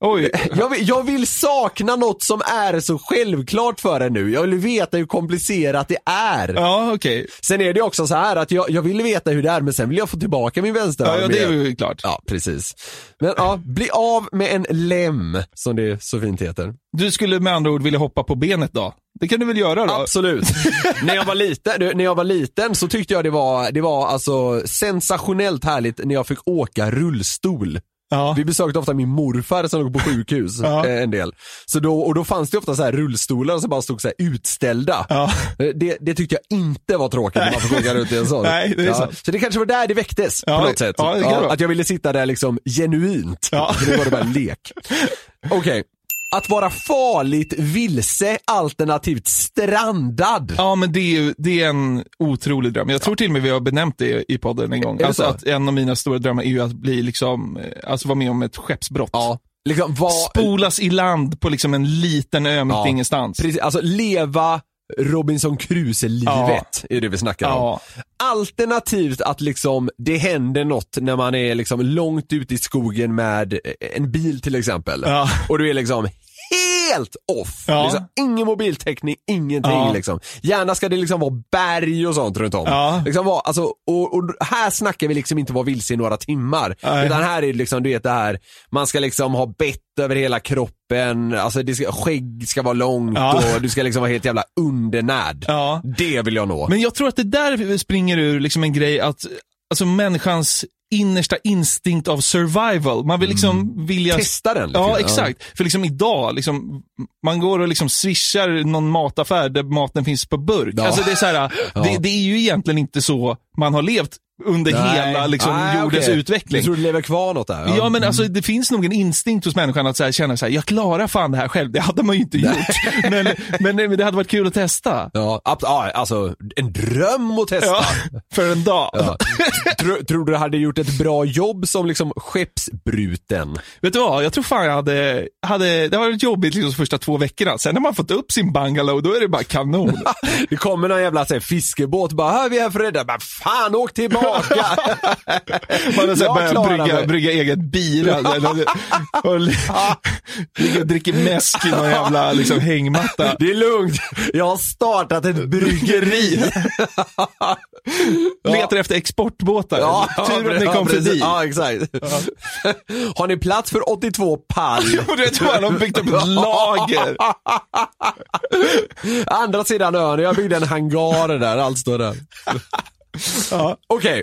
Oj. jag, vill, jag vill sakna något som är så självklart för en nu. Jag vill veta hur komplicerat det är. Ja, okej. Sen är det också så här att jag, jag vill veta hur det är men sen vill jag få tillbaka min vänsterarm. Ja, ja, det är ju klart. Ja, precis. Men ja, bli av med en lem, som det så fint heter. Du skulle med andra ord vilja hoppa på benet då? Det kan du väl göra då? Absolut. när, jag var liten, när jag var liten så tyckte jag det var, det var alltså sensationellt härligt när jag fick åka rullstol. Ja. Vi besökte ofta min morfar som låg på sjukhus Ja. eh, en del. Så då, och då fanns det ofta så här rullstolar som bara stod så här utställda. Ja. Eh, Det, det tyckte jag inte var tråkigt när man fick åka runt i en sån. Nej, det. Så det kanske var där det väcktes på något sätt. att jag ville sitta där liksom genuint. Ja. Det var bara lek. Okej. Att vara farligt vilse alternativt strandad. Ja, men det är, ju- det är en otrolig dröm. Jag tror till och med vi har benämnt det i podden en gång. Alltså så? att en av mina stora drömmar är ju att bli liksom, eh, alltså vara med om ett skeppsbrott. Ja. Liksom var, Spolas i land på liksom en liten ö mitt Ja. ingenstans. Precis, alltså leva Robinson Crusoe-livet är det vi snackar om. Ja. Alternativt att liksom det händer något när man är liksom långt ute i skogen med en bil till exempel. Ja. Och du är liksom helt off. Ja. Liksom, ingen mobiltäckning, ingenting Ja. liksom. Gärna ska det liksom vara berg och sånt runt om. Ja. Liksom vara, alltså, och, och här snackar vi liksom inte vara vilse i några timmar. Nej. Utan här är liksom, du vet det här, man ska liksom ha bett över hela kroppen, alltså det ska, skägg ska vara långt Ja. och du ska liksom vara helt jävla undernärd. Ja. Det vill jag nå. Men jag tror att det där springer ur liksom en grej att, alltså människans innersta instinkt av survival. Man vill liksom vilja... Testa den lite Ja, exakt. För liksom idag, liksom, man går och liksom swishar någon mataffär där maten finns på burk. Ja. Alltså det är så här, Ja. det, det är ju egentligen inte så man har levt under hela liksom, Nej, jordens okej. utveckling. Jag tror det lever kvar något där. Ja, men alltså det finns nog en instinkt hos människan att så här, känna så här, jag klarar fan det här själv. Det hade man ju inte gjort. Men, men, men det hade varit kul att testa. Ja, ab- ja, alltså en dröm att testa. Ja, för en dag. Ja. Tror, tror du du hade gjort ett bra jobb som liksom skeppsbruten? Vet du vad, jag tror fan jag hade, hade det har varit jobbigt liksom de första två veckorna. Sen när man fått upp sin bungalow, då är det bara kanon. Det kommer någon jävla här, fiskebåt bara, här vi är för rädda. Men fan åk tillbaka! Man har så börjat brygga, brygga eget bira. och li- Ligger och dricker mäsk i någon jävla liksom, hängmatta. Det är lugnt, jag har startat ett bryggeri. Letar efter exportbåtar. Tur att ni ja, kom förbi. Ja, exakt. Har ni plats för 82 pall? Och du vet, man har byggt upp ett lager. Andra sidan ön, jag byggde en hangar där, allt står där. Ja. Okej.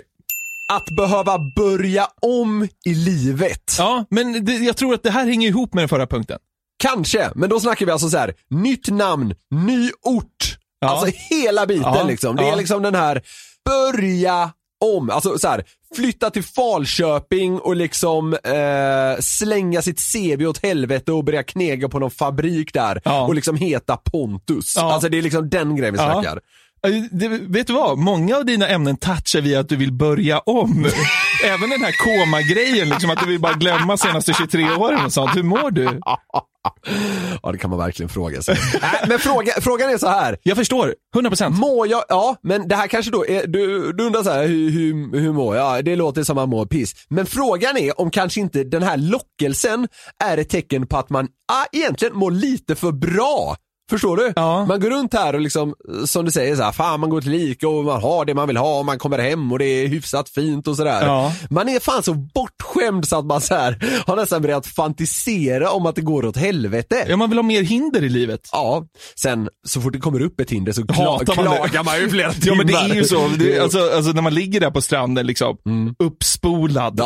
Att behöva börja om i livet. Ja, men det, jag tror att det här hänger ihop med den förra punkten. Kanske, men då snackar vi alltså så här: nytt namn, ny ort. Ja. Alltså hela biten Ja, liksom. Det är ja. liksom den här, börja om. Alltså så här, flytta till Falköping och liksom eh, slänga sitt CV åt helvete och börja knega på någon fabrik där Ja. och liksom heta Pontus. Ja. Alltså det är liksom den grejen vi Ja. snackar. Eh, Det, vet du vad? Många av dina ämnen touchar via att du vill börja om. Även den här koma-grejen, liksom, att du vill bara glömma senaste 23 åren och sånt. Hur mår du? Ja det kan man verkligen fråga sig. Men fråga, frågan är så här. Jag förstår, 100%. Mår jag, ja men det här kanske då är, du, du undrar så här, hur, hur, hur mår jag? Det låter som man mår piss. Men frågan är om kanske inte den här lockelsen är ett tecken på att man ah, egentligen mår lite för bra Förstår du? Man går runt här och liksom, som du säger så här, fan man går till Ica och man har det man vill ha och man kommer hem och det är hyfsat fint och sådär. Ja. Man är fan så bortskämd så att man så här, har nästan börjat fantisera om att det går åt helvete. Ja, man vill ha mer hinder i livet. Ja, sen så fort det kommer upp ett hinder så kla- Hatar man det. klagar man ju flera timmar. Ja men det är ju så. Det, alltså, alltså när man ligger där på stranden liksom, Mm. uppspolad.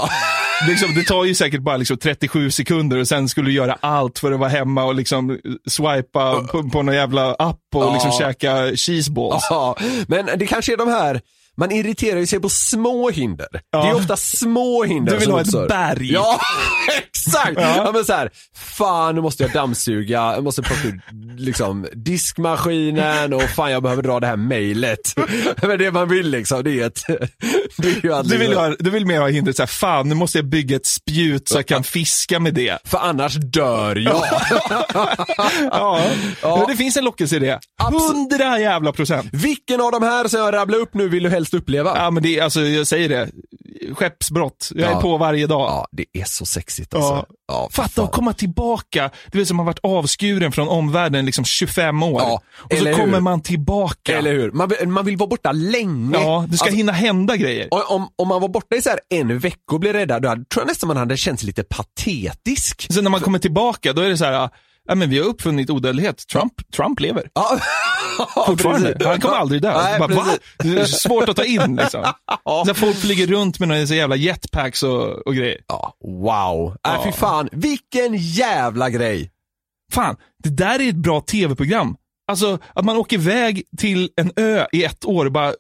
Liksom, det tar ju säkert bara liksom 37 sekunder och sen skulle du göra allt för att vara hemma och liksom swipa på, på någon jävla app och Ja. liksom käka cheeseballs. Ja, men det kanske är de här man irriterar ju sig på små hinder. Det är ofta små hinder Du vill som ha ett berg. Ja, exakt! Ja. Ja. men så här, fan nu måste jag dammsuga, jag måste plocka ut liksom, diskmaskinen och fan jag behöver dra det här mejlet. Men det man vill liksom, det är ett... Det är ju att Du vill, ha, du vill mer ha hindret såhär, fan nu måste jag bygga ett spjut så jag kan fiska med det. För annars dör jag. ja. ja. Det finns en lockelse i det. Hundra jävla procent. Vilken av de här som jag rabblar upp nu vill du helst uppleva? Ja men det är, alltså jag säger det, skeppsbrott. Jag är Ja. på varje dag. Ja, det är så sexigt alltså. Ja. Ja, Fatta att komma tillbaka, du vet som har varit avskuren från omvärlden liksom 25 år. Ja, och så eller kommer hur? man tillbaka. Eller hur? Man vill, man vill vara borta länge. Ja, det ska Alltså, hinna hända grejer. Om, om man var borta i så här en vecka och blev räddad, då hade- tror jag nästan man hade känt sig lite patetisk. Sen när man kommer tillbaka, då är det så här, ja men vi har uppfunnit odödlighet. Trump, Trump lever. Ja, Fortfarande. Han kommer aldrig dö. Nej, Bara. Det är svårt att ta in liksom. Ja. Så folk flyger runt med några jävla jetpacks och, och grejer. Ja, wow. Äh, Ja. fy fan, vilken jävla grej. Fan, det där är ett bra tv-program. Alltså att man åker iväg till en ö i ett år och bara,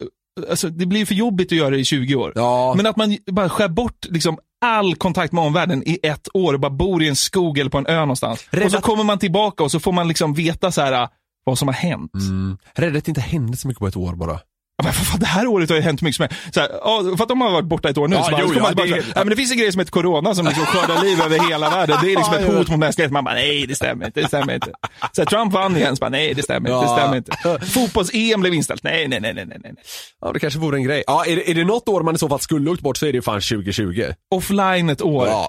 alltså det blir för jobbigt att göra det i 20 år. Ja. Men att man bara skär bort liksom all kontakt med omvärlden i ett år och bara bor i en skog eller på en ö någonstans. Och så kommer man tillbaka och så får man liksom veta så här vad som har hänt. Mm. Rädd att det inte hände så mycket på ett år bara. Men för fan, det här året har ju hänt mycket som är, så här, ja, för att de har varit borta ett år nu, Ja, så bara, jo, så kommer ja, man bara, det här, men finns en grej som heter corona som liksom skördar liv över hela världen. Det är liksom ett hot mot mänskligheten. Man bara, nej det stämmer inte, det stämmer inte. Så här, Trump vann igen, så bara, nej det stämmer inte, det stämmer inte. Fotbolls-EM blev inställt, nej, nej, nej, nej, nej. Ja, det kanske vore en grej. Ja, är det, är det något år man i så fall skulle åkt bort så är det ju fan 2020. Offline ett år. Ja.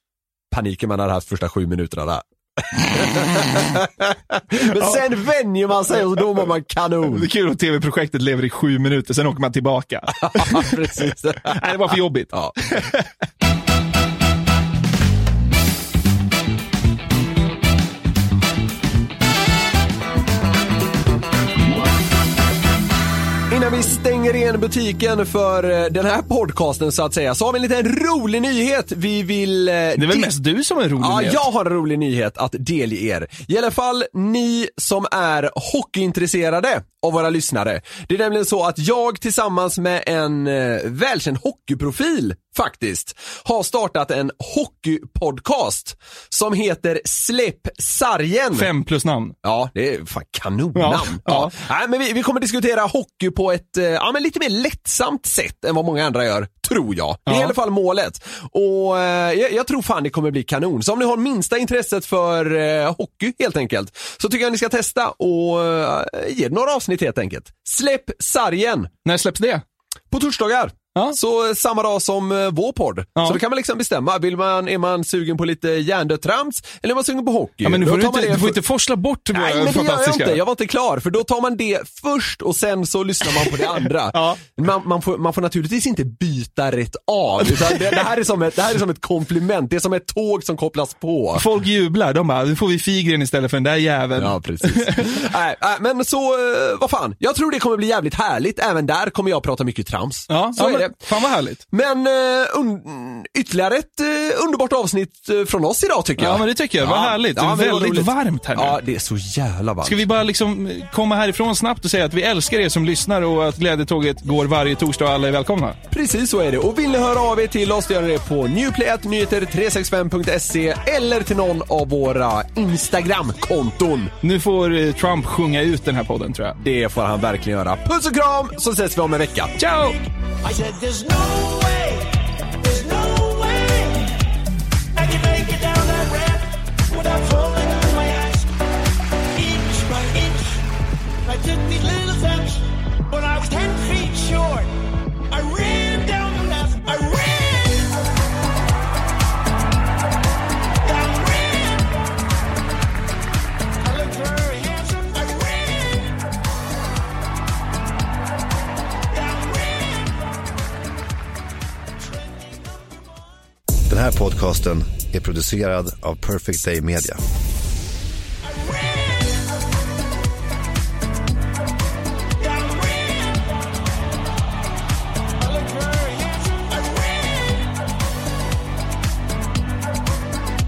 Paniken man hade haft första sju minuterna där. Men sen vänjer man sig och då mår man kanon. Det är kul att tv-projektet lever i sju minuter, sen åker man tillbaka. Precis. nej, det var för jobbigt. Ja. Vi stänger igen butiken för eh, den här podcasten så att säga, så har vi en liten rolig nyhet vi vill... eh, Det är väl mest du som har en rolig Ja, nyhet? jag har en rolig nyhet att delge er. I alla fall ni som är hockeyintresserade av våra lyssnare. Det är nämligen så att jag tillsammans med en eh, välkänd hockeyprofil faktiskt har startat en hockeypodcast som heter Släpp sargen. Fem plus namn. Ja, det är fan kanonnamn. Ja, Ja, ja. Nej, men vi, vi kommer diskutera hockey på ett eh, ja, men lite mer lättsamt sätt än vad många andra gör, tror jag. Det är Ja. i alla fall målet. Och eh, jag, jag tror fan det kommer bli kanon. Så om ni har minsta intresset för eh, hockey helt enkelt, så tycker jag ni ska testa och eh, ge några avsnitt helt enkelt. Släpp sargen När släpps det? på torsdagar. Ja. Så eh, samma dag som eh, vår podd. Ja. Så då kan man liksom bestämma, vill man, är man sugen på lite hjärndött trams eller är man sugen på hockey? Ja, men nu får du, inte, du får inte forsla bort Nej men det gör jag inte, jag var inte klar för då tar man det först och sen så lyssnar man på det andra. Ja. man, man, får, man får naturligtvis inte byta rätt av, utan det, det, här är som ett, det här är som ett komplement, det är som ett tåg som kopplas på. Folk jublar, de bara, nu får vi Figren istället för den där jäveln. Ja precis. nej, nej, men så, eh, vad fan, jag tror det kommer bli jävligt härligt, även där kommer jag prata mycket trams. Ja, så ja, är men, det. Fan vad härligt. Men eh, un- ytterligare ett eh, underbart avsnitt eh, från oss idag tycker jag. Ja men det tycker jag, vad härligt. Det är väldigt roligt. varmt här nu. Ja, det är så jävla varmt. Ska vi bara liksom komma härifrån snabbt och säga att vi älskar er som lyssnar och att Glädjetåget går varje torsdag och alla är välkomna? Precis så är det. Och vill ni höra av er till oss, gör ni det på newplayatnyheter365.se eller till någon av våra Instagram-konton. Nu får Trump sjunga ut den här podden tror jag. Det får han verkligen göra. Puss och kram, så ses vi om en vecka. Ciao! I said, there's no way, there's no way I can make it down that ramp without falling on my ass. Inch by inch, I took these little steps. When I was ten feet short, I ran podcasten är producerad av Perfect Day Media.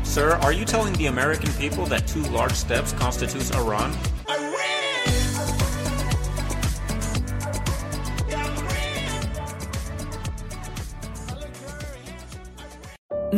Sir, are you telling the American people that two large steps constitutes a run?